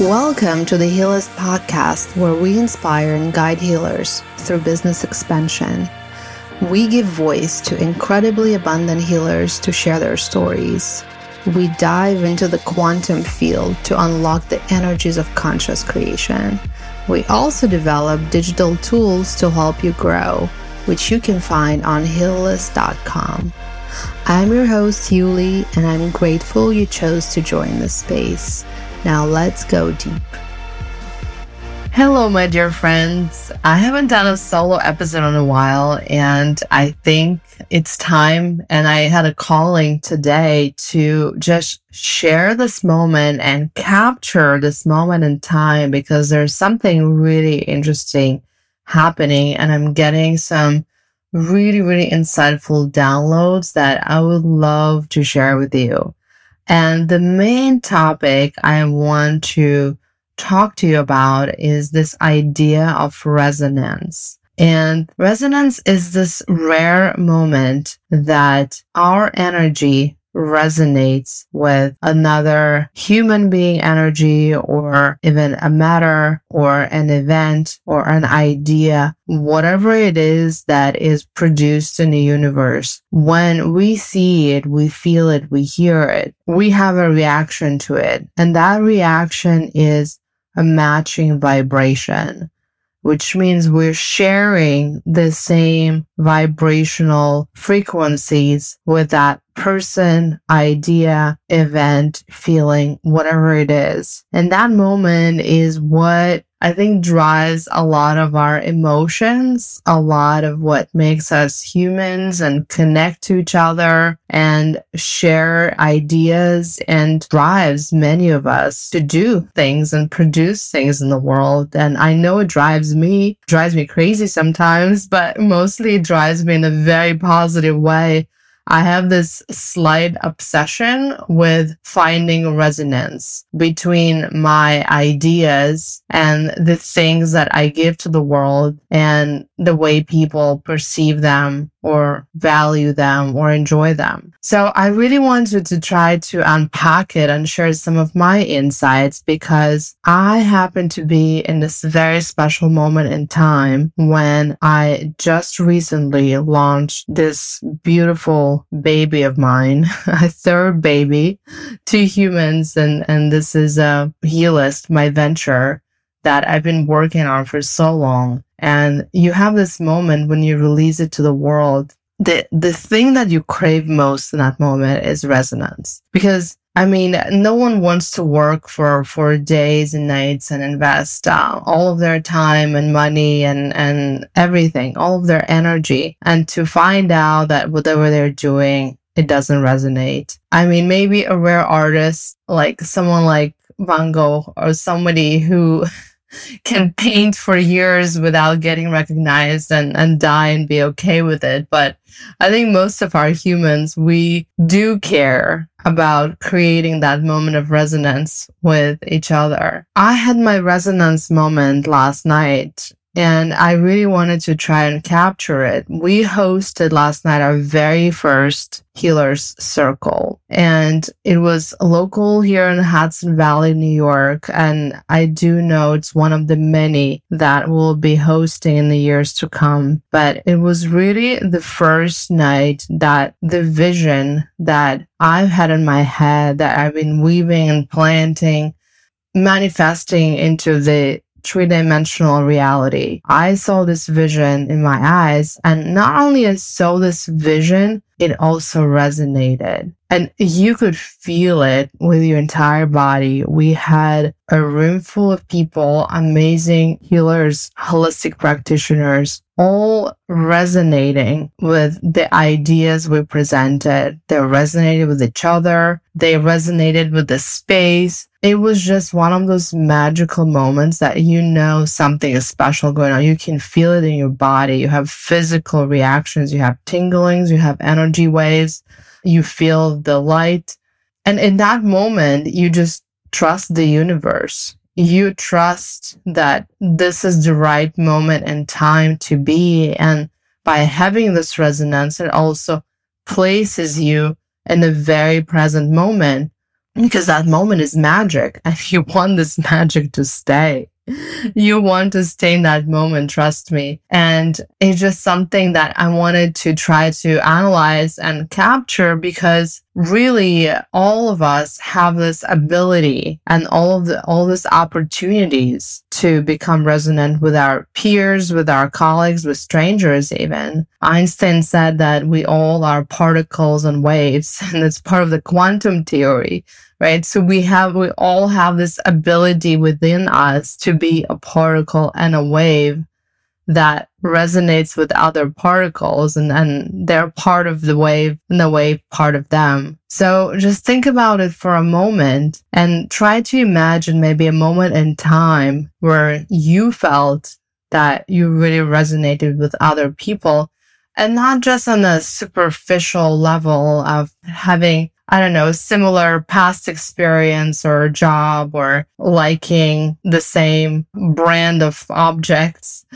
Welcome to the Heallist podcast, where we inspire and guide healers through business expansion. We give voice to incredibly abundant healers to share their stories. We dive into the quantum field to unlock the energies of conscious creation. We also develop digital tools to help you grow, which you can find on heallist.com. I'm your host, Yuli, and I'm grateful you chose to join this space. Now let's go deep. Hello, my dear friends. I haven't done a solo episode in a while, and I think it's time. And I had a calling today to just share this moment and capture this moment in time because there's something really interesting happening, and I'm getting some really, really insightful downloads that I would love to share with you. And the main topic I want to talk to you about is this idea of resonance. And resonance is this rare moment that our energy resonates with another human being energy or even a matter or an event or an idea, whatever it is that is produced in the universe. When we see it, we feel it, we hear it, we have a reaction to it. And that reaction is a matching vibration which means we're sharing the same vibrational frequencies with that person, idea, event, feeling, whatever it is. And that moment is what I think drives a lot of our emotions, a lot of what makes us humans and connect to each other and share ideas and drives many of us to do things and produce things in the world. And I know it drives me, drives me crazy sometimes, but mostly it drives me in a very positive way I have this slight obsession with finding resonance between my ideas and the things that I give to the world and the way people perceive them or value them or enjoy them. So I really wanted to try to unpack it and share some of my insights because I happen to be in this very special moment in time when I just recently launched this beautiful baby of mine, a third baby to humans. And, and this is a Heallist, my venture that I've been working on for so long. And you have this moment when you release it to the world. The, the thing that you crave most in that moment is resonance because I mean, no one wants to work for, for days and nights and invest uh, all of their time and money and, and everything, all of their energy and to find out that whatever they're doing, it doesn't resonate. I mean, maybe a rare artist like someone like Van Gogh or somebody who can paint for years without getting recognized and, and die and be okay with it. But I think most of our humans, we do care about creating that moment of resonance with each other. I had my resonance moment last night and I really wanted to try and capture it. We hosted last night our very first Healers Circle, and it was local here in Hudson Valley, New York. And I do know it's one of the many that we'll be hosting in the years to come. But it was really the first night that the vision that I've had in my head that I've been weaving and planting manifesting into the three dimensional reality. I saw this vision in my eyes and not only I saw this vision, it also resonated and you could feel it with your entire body. We had a room full of people, amazing healers, holistic practitioners, all resonating with the ideas we presented. They resonated with each other. They resonated with the space it was just one of those magical moments that you know something is special going on. You can feel it in your body. You have physical reactions. You have tinglings. You have energy waves. You feel the light. And in that moment, you just trust the universe. You trust that this is the right moment and time to be. And by having this resonance, it also places you in a very present moment because that moment is magic and you want this magic to stay you want to stay in that moment, trust me. And it's just something that I wanted to try to analyze and capture because really all of us have this ability and all of the, all these opportunities to become resonant with our peers, with our colleagues, with strangers even. Einstein said that we all are particles and waves and it's part of the quantum theory right? So we have, we all have this ability within us to be a particle and a wave that resonates with other particles and, and they're part of the wave and the wave part of them. So just think about it for a moment and try to imagine maybe a moment in time where you felt that you really resonated with other people and not just on a superficial level of having I don't know, similar past experience or job or liking the same brand of objects.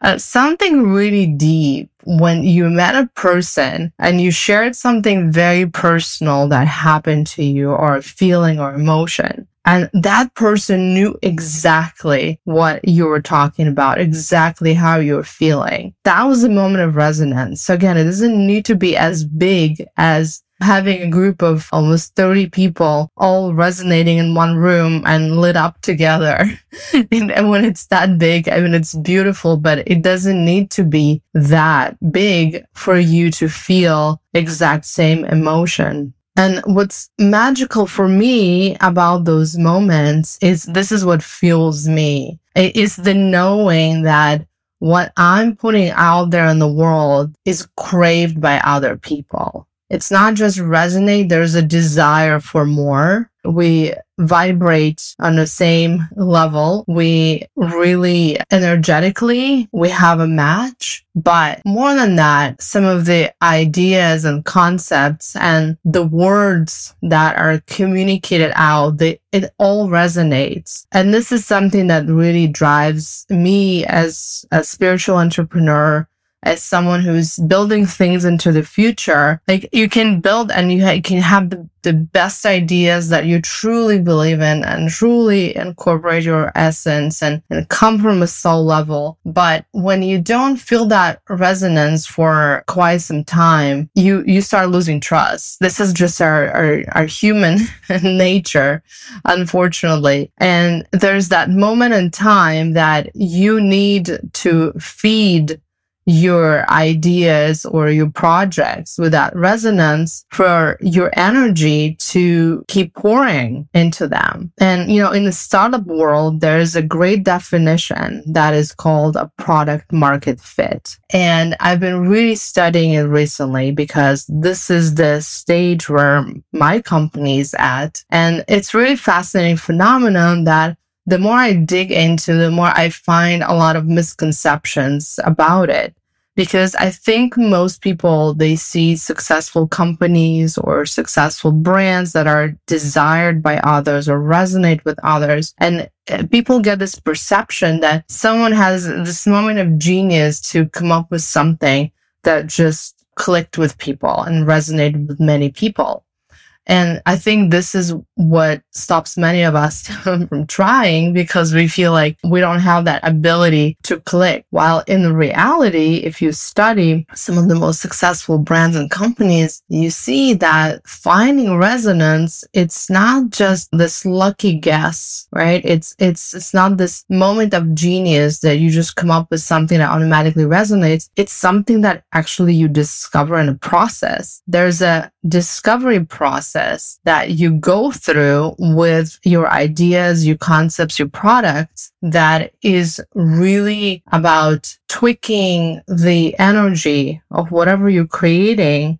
Uh, something really deep when you met a person and you shared something very personal that happened to you or a feeling or emotion. And that person knew exactly what you were talking about, exactly how you were feeling. That was a moment of resonance. So again, it doesn't need to be as big as having a group of almost 30 people all resonating in one room and lit up together. and when it's that big, I mean, it's beautiful, but it doesn't need to be that big for you to feel exact same emotion. And what's magical for me about those moments is this is what fuels me. It is the knowing that what I'm putting out there in the world is craved by other people it's not just resonate. There's a desire for more. We vibrate on the same level. We really energetically, we have a match. But more than that, some of the ideas and concepts and the words that are communicated out, they, it all resonates. And this is something that really drives me as a spiritual entrepreneur as someone who's building things into the future, like you can build and you can have the, the best ideas that you truly believe in and truly incorporate your essence and, and come from a soul level. But when you don't feel that resonance for quite some time, you, you start losing trust. This is just our, our, our human nature, unfortunately. And there's that moment in time that you need to feed your ideas or your projects with that resonance for your energy to keep pouring into them. And, you know, in the startup world, there's a great definition that is called a product market fit. And I've been really studying it recently because this is the stage where my company is at. And it's really fascinating phenomenon that the more I dig into, the more I find a lot of misconceptions about it. Because I think most people, they see successful companies or successful brands that are desired by others or resonate with others. And uh, people get this perception that someone has this moment of genius to come up with something that just clicked with people and resonated with many people. And I think this is what stops many of us from trying because we feel like we don't have that ability to click. While in reality, if you study some of the most successful brands and companies, you see that finding resonance, it's not just this lucky guess, right? It's, it's, it's not this moment of genius that you just come up with something that automatically resonates. It's something that actually you discover in a process. There's a discovery process that you go through with your ideas, your concepts, your products that is really about tweaking the energy of whatever you're creating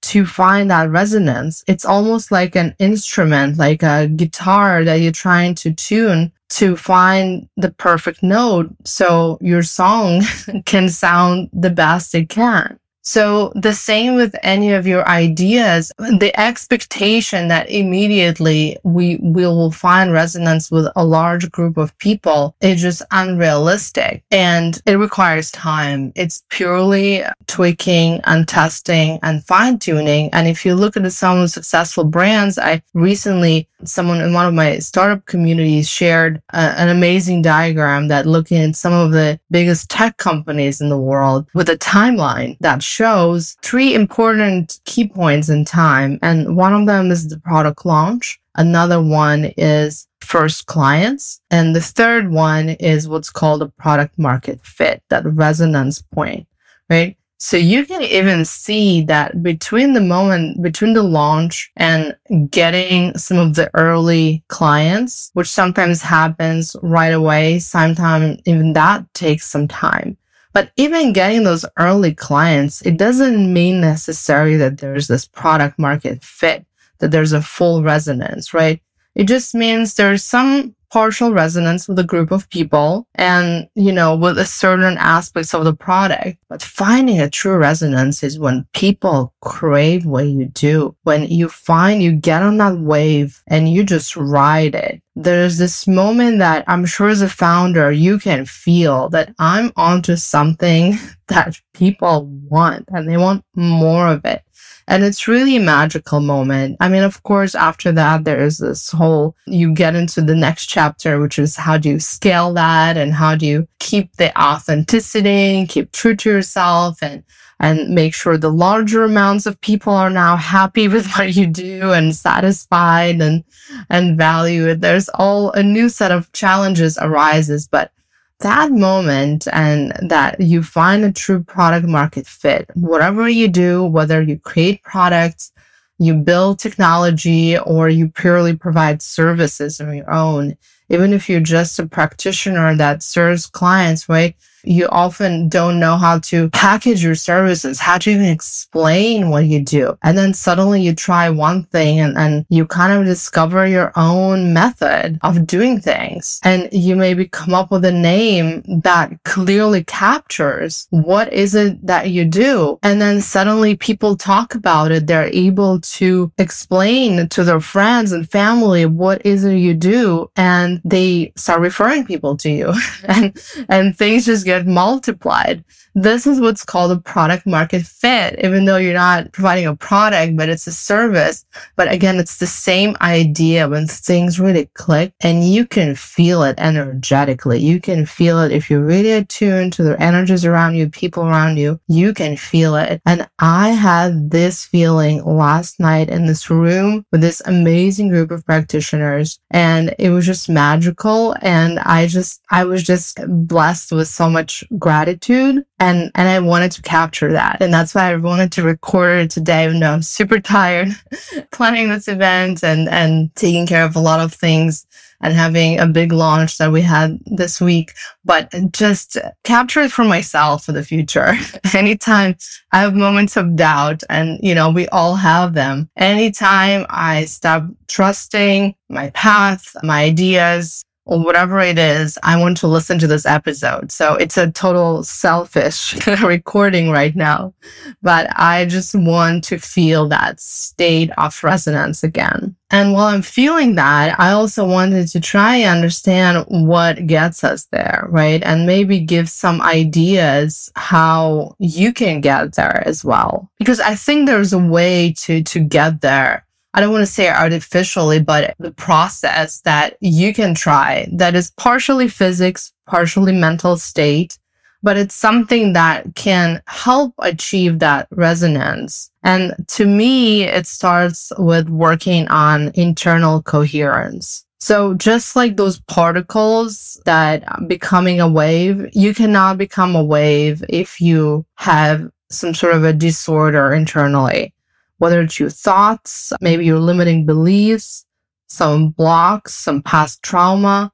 to find that resonance. It's almost like an instrument, like a guitar that you're trying to tune to find the perfect note so your song can sound the best it can. So the same with any of your ideas, the expectation that immediately we will find resonance with a large group of people is just unrealistic and it requires time. It's purely tweaking and testing and fine tuning. And if you look at some successful brands, I recently, someone in one of my startup communities shared a, an amazing diagram that looking at some of the biggest tech companies in the world with a timeline that shows three important key points in time. And one of them is the product launch. Another one is first clients. And the third one is what's called a product market fit, that resonance point, right? So you can even see that between the moment, between the launch and getting some of the early clients, which sometimes happens right away, sometimes even that takes some time. But even getting those early clients, it doesn't mean necessarily that there's this product market fit, that there's a full resonance, right? It just means there's some partial resonance with a group of people and, you know, with a certain aspects of the product. But finding a true resonance is when people crave what you do. When you find you get on that wave and you just ride it. There's this moment that I'm sure as a founder, you can feel that I'm onto something that people want and they want more of it. And it's really a magical moment. I mean, of course, after that, there is this whole, you get into the next chapter, which is how do you scale that and how do you keep the authenticity, keep true to yourself and and make sure the larger amounts of people are now happy with what you do and satisfied and and value it. There's all a new set of challenges arises, but that moment and that you find a true product market fit, whatever you do, whether you create products, you build technology, or you purely provide services of your own, even if you're just a practitioner that serves clients, right? You often don't know how to package your services, how to even explain what you do. And then suddenly you try one thing and, and you kind of discover your own method of doing things. And you maybe come up with a name that clearly captures what is it that you do. And then suddenly people talk about it. They're able to explain to their friends and family what is it you do. And they start referring people to you and, and things just get multiplied. This is what's called a product market fit, even though you're not providing a product, but it's a service. But again, it's the same idea when things really click and you can feel it energetically. You can feel it if you're really attuned to the energies around you, people around you, you can feel it. And I had this feeling last night in this room with this amazing group of practitioners and it was just magical. And I just, I was just blessed with so much gratitude and and I wanted to capture that, and that's why I wanted to record it today. You know, I'm super tired planning this event and and taking care of a lot of things and having a big launch that we had this week, but just capture it for myself for the future. Anytime I have moments of doubt and, you know, we all have them. Anytime I stop trusting my path, my ideas, or whatever it is, I want to listen to this episode. So it's a total selfish recording right now, but I just want to feel that state of resonance again. And while I'm feeling that, I also wanted to try and understand what gets us there, right? And maybe give some ideas how you can get there as well. Because I think there's a way to, to get there I don't want to say artificially, but the process that you can try that is partially physics, partially mental state, but it's something that can help achieve that resonance. And to me, it starts with working on internal coherence. So just like those particles that becoming a wave, you cannot become a wave if you have some sort of a disorder internally whether it's your thoughts, maybe your limiting beliefs, some blocks, some past trauma,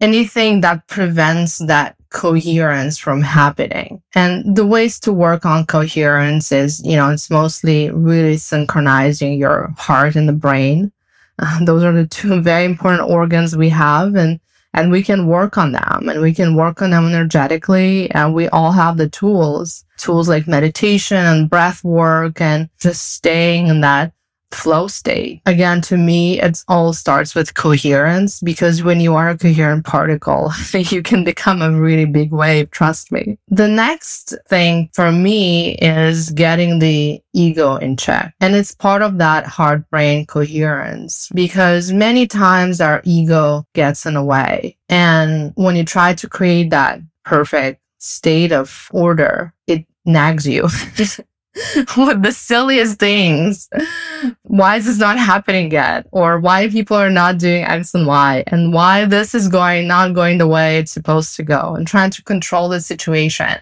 anything that prevents that coherence from happening. And the ways to work on coherence is, you know, it's mostly really synchronizing your heart and the brain. Uh, those are the two very important organs we have. And, and we can work on them and we can work on them energetically. And we all have the tools, tools like meditation and breath work and just staying in that flow state. Again, to me, it all starts with coherence because when you are a coherent particle, you can become a really big wave. Trust me. The next thing for me is getting the ego in check. And it's part of that heart brain coherence because many times our ego gets in the way. And when you try to create that perfect state of order, it nags you. with the silliest things. Why is this not happening yet? Or why people are not doing X and Y and why this is going, not going the way it's supposed to go and trying to control the situation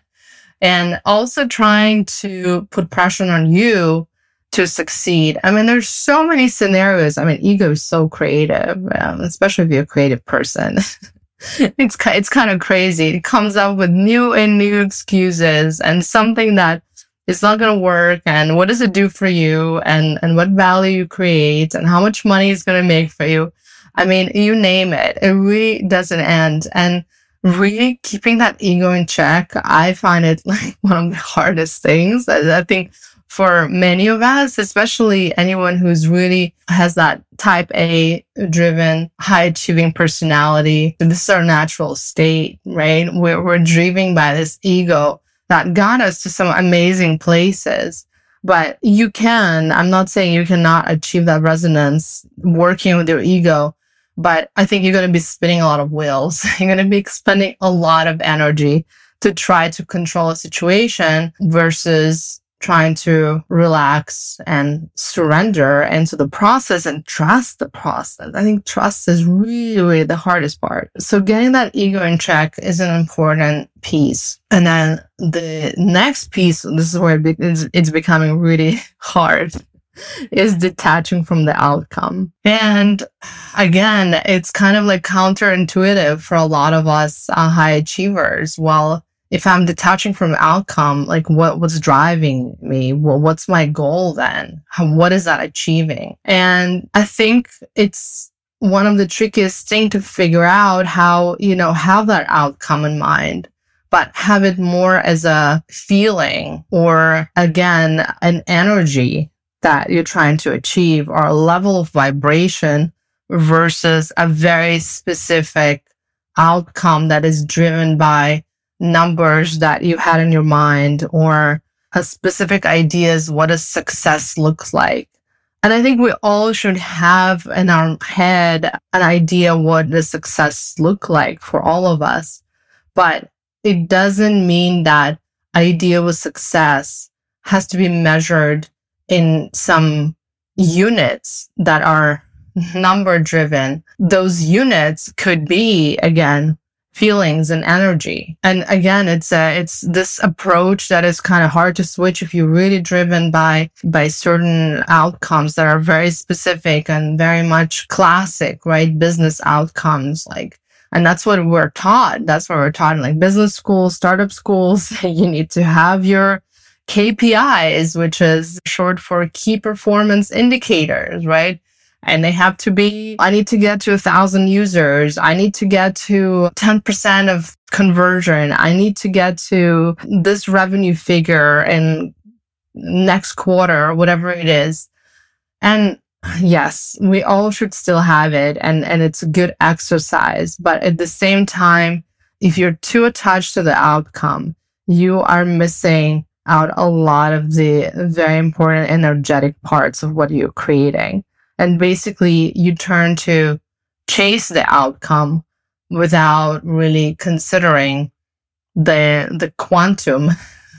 and also trying to put pressure on you to succeed. I mean, there's so many scenarios. I mean, ego is so creative, um, especially if you're a creative person. it's, it's kind of crazy. It comes up with new and new excuses and something that it's not going to work and what does it do for you and, and what value you create and how much money it's going to make for you. I mean, you name it. It really doesn't end. And really keeping that ego in check, I find it like one of the hardest things. I, think for many of us, especially anyone who's really has that type A driven, high achieving personality. This is our natural state, right? We're, we're driven by this ego that got us to some amazing places. But you can, I'm not saying you cannot achieve that resonance working with your ego, but I think you're going to be spinning a lot of wheels. you're going to be expending a lot of energy to try to control a situation versus trying to relax and surrender into the process and trust the process. I think trust is really, really the hardest part. So getting that ego in check is an important piece. And then the next piece, this is where it's becoming really hard. is detaching from the outcome. And again, it's kind of like counterintuitive for a lot of us uh, high achievers. Well, if I'm detaching from outcome, like what what's driving me? Well, what's my goal then? How, what is that achieving? And I think it's one of the trickiest thing to figure out how, you know, have that outcome in mind, but have it more as a feeling or again, an energy that you're trying to achieve or a level of vibration versus a very specific outcome that is driven by numbers that you had in your mind or a specific ideas what a success looks like. And I think we all should have in our head an idea what the success look like for all of us. But it doesn't mean that idea of success has to be measured in some units that are number driven. Those units could be again feelings and energy. And again, it's a, it's this approach that is kind of hard to switch if you're really driven by, by certain outcomes that are very specific and very much classic, right? Business outcomes like, and that's what we're taught. That's what we're taught in like business schools, startup schools. you need to have your KPIs, which is short for key performance indicators, right? And they have to be, I need to get to a thousand users. I need to get to 10% of conversion. I need to get to this revenue figure in next quarter, whatever it is. And yes, we all should still have it and, and it's a good exercise. But at the same time, if you're too attached to the outcome, you are missing out a lot of the very important energetic parts of what you're creating. And basically you turn to chase the outcome without really considering the, the quantum,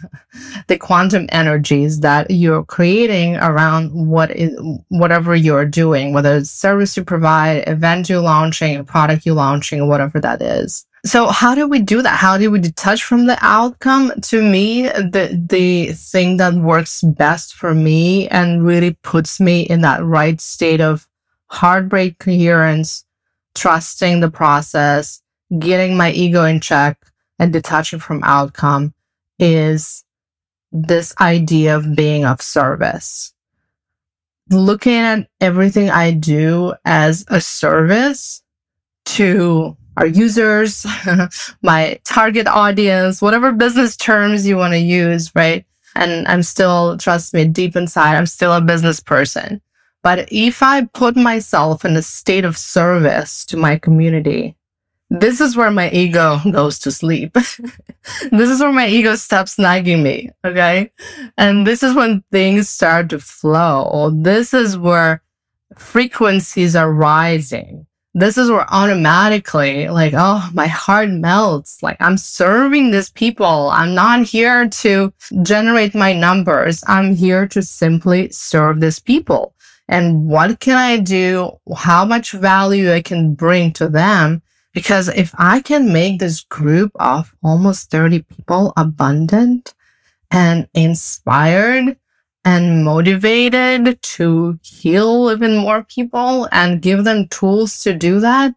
the quantum energies that you're creating around what is, whatever you're doing, whether it's service you provide, event you're launching, product you're launching, whatever that is. So how do we do that? How do we detach from the outcome? To me, the, the thing that works best for me and really puts me in that right state of heart brain coherence, trusting the process, getting my ego in check and detaching from outcome is this idea of being of service. Looking at everything I do as a service to our users, my target audience, whatever business terms you want to use, right? And I'm still, trust me, deep inside, I'm still a business person. But if I put myself in a state of service to my community, this is where my ego goes to sleep. this is where my ego stops nagging me. Okay. And this is when things start to flow. This is where frequencies are rising. This is where automatically, like, oh, my heart melts. Like, I'm serving these people. I'm not here to generate my numbers. I'm here to simply serve these people. And what can I do? How much value I can bring to them? Because if I can make this group of almost 30 people abundant and inspired, and motivated to heal even more people and give them tools to do that,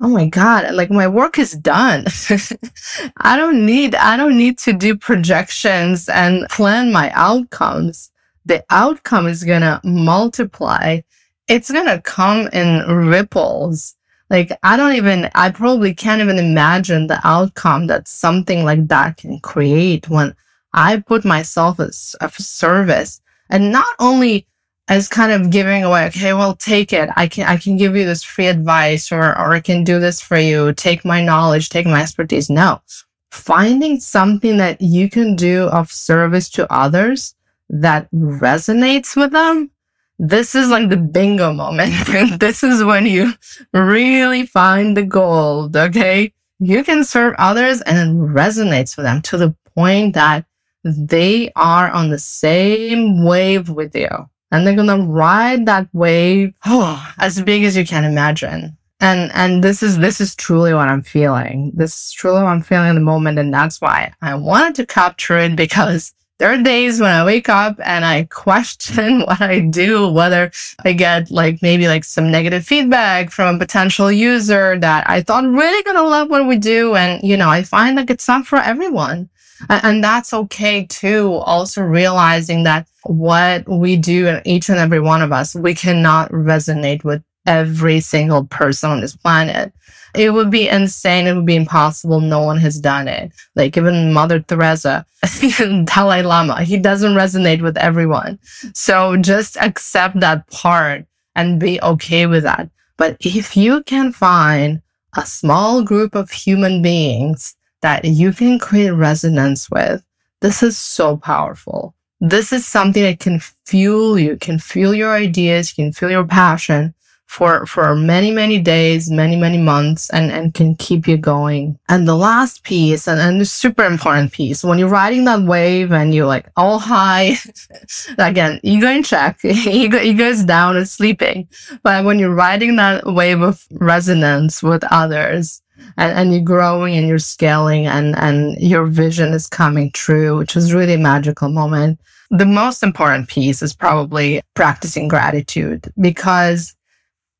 oh my God, like my work is done. I don't need, I don't need to do projections and plan my outcomes. The outcome is going to multiply. It's going to come in ripples. Like I don't even, I probably can't even imagine the outcome that something like that can create when I put myself as a service and not only as kind of giving away, okay, well, take it. I can, I can give you this free advice or, or I can do this for you. Take my knowledge, take my expertise. No, finding something that you can do of service to others that resonates with them. This is like the bingo moment. this is when you really find the gold. Okay. You can serve others and it resonates with them to the point that they are on the same wave with you and they're going to ride that wave oh, as big as you can imagine. And, and this is, this is truly what I'm feeling. This is truly what I'm feeling in the moment. And that's why I wanted to capture it because there are days when I wake up and I question what I do, whether I get like maybe like some negative feedback from a potential user that I thought really gonna love what we do. And, you know, I find like it's not for everyone. And that's okay too. Also realizing that what we do, each and every one of us, we cannot resonate with every single person on this planet. It would be insane. It would be impossible. No one has done it. Like even Mother Teresa, even Dalai Lama, he doesn't resonate with everyone. So just accept that part and be okay with that. But if you can find a small group of human beings that you can create resonance with, this is so powerful. This is something that can fuel you, can fuel your ideas, can fuel your passion for, for many, many days, many, many months and, and can keep you going. And the last piece and, and the super important piece, when you're riding that wave and you're like all high, again, ego in check, ego, ego is down and sleeping. But when you're riding that wave of resonance with others, and, and you're growing and you're scaling and, and your vision is coming true, which is really a magical moment. The most important piece is probably practicing gratitude because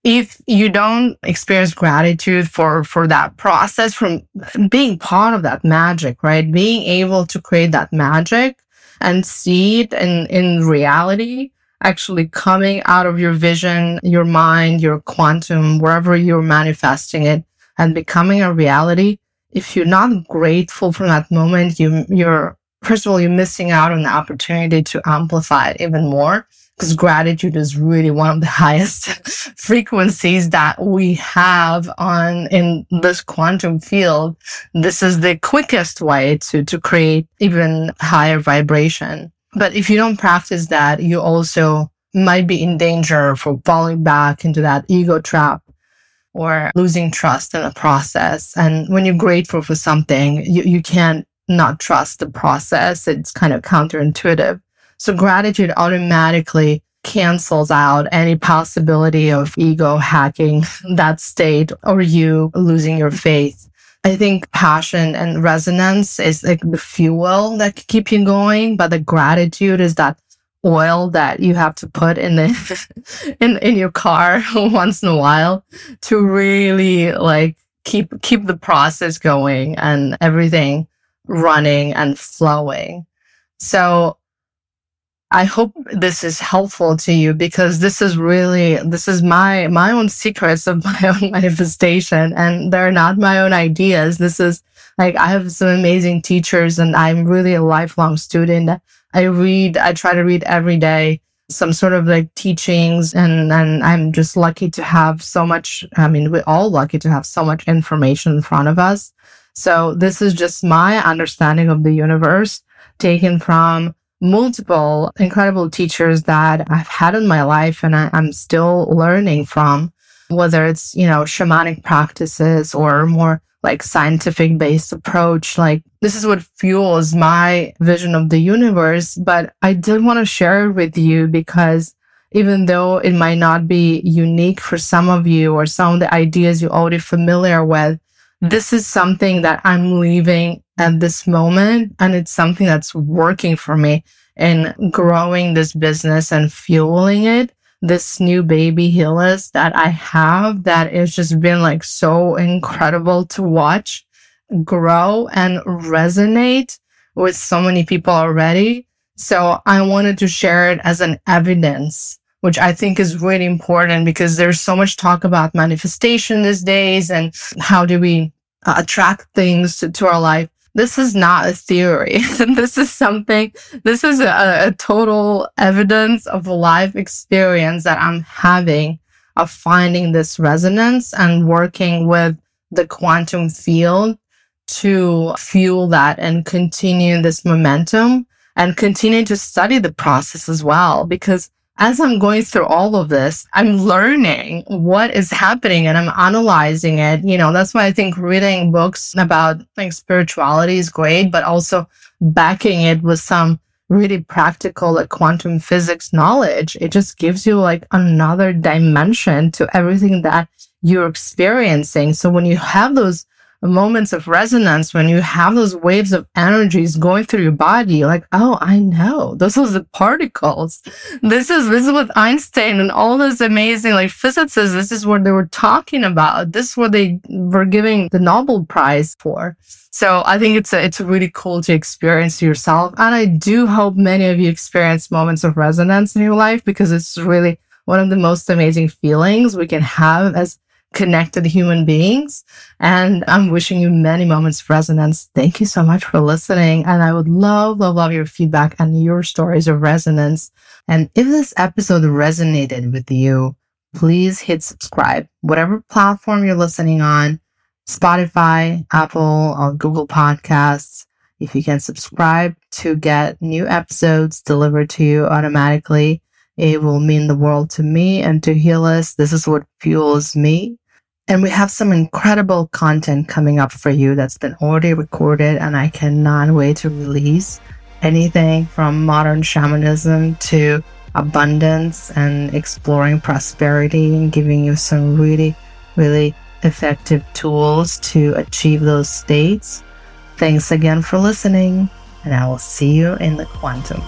if you don't experience gratitude for, for that process from being part of that magic, right? Being able to create that magic and see it in, in reality, actually coming out of your vision, your mind, your quantum, wherever you're manifesting it and becoming a reality, if you're not grateful for that moment, you, you're, first of all, you're missing out on the opportunity to amplify it even more because gratitude is really one of the highest frequencies that we have on in this quantum field. This is the quickest way to, to create even higher vibration. But if you don't practice that, you also might be in danger for falling back into that ego trap or losing trust in the process. And when you're grateful for something, you, you can't not trust the process. It's kind of counterintuitive. So gratitude automatically cancels out any possibility of ego hacking that state or you losing your faith. I think passion and resonance is like the fuel that can keep you going, but the gratitude is that oil that you have to put in the in in your car once in a while to really like keep keep the process going and everything running and flowing. So I hope this is helpful to you because this is really, this is my, my own secrets of my own manifestation and they're not my own ideas. This is like, I have some amazing teachers and I'm really a lifelong student. I read, I try to read every day some sort of like teachings and and I'm just lucky to have so much I mean we're all lucky to have so much information in front of us. So this is just my understanding of the universe taken from multiple incredible teachers that I've had in my life and I, am still learning from, whether it's, you know, shamanic practices or more like scientific based approach. Like this is what fuels my vision of the universe. But I did want to share it with you because even though it might not be unique for some of you or some of the ideas you're already familiar with, this is something that I'm leaving at this moment. And it's something that's working for me in growing this business and fueling it. This new baby healers that I have that has just been like so incredible to watch grow and resonate with so many people already. So I wanted to share it as an evidence, which I think is really important because there's so much talk about manifestation these days and how do we uh, attract things to, to our life this is not a theory. this is something, this is a, a, total evidence of a life experience that I'm having of finding this resonance and working with the quantum field to fuel that and continue this momentum and continue to study the process as well. Because as I'm going through all of this, I'm learning what is happening and I'm analyzing it. You know, that's why I think reading books about like spirituality is great, but also backing it with some really practical like quantum physics knowledge. It just gives you like another dimension to everything that you're experiencing. So when you have those moments of resonance when you have those waves of energies going through your body like oh i know those are the particles. This is this is what einstein and all those amazing like physicists this is what they were talking about. This is what they were giving the nobel prize for. So i think it's a, it's really cool to experience yourself. And i do hope many of you experience moments of resonance in your life because it's really one of the most amazing feelings we can have as connected human beings. And I'm wishing you many moments of resonance. Thank you so much for listening. And I would love, love, love your feedback and your stories of resonance. And if this episode resonated with you, please hit subscribe, whatever platform you're listening on, Spotify, Apple, or Google Podcasts. If you can subscribe to get new episodes delivered to you automatically, it will mean the world to me and to Heallist. This is what fuels me. And we have some incredible content coming up for you that's been already recorded, and I cannot wait to release anything from modern shamanism to abundance and exploring prosperity and giving you some really, really effective tools to achieve those states. Thanks again for listening, and I will see you in the quantum.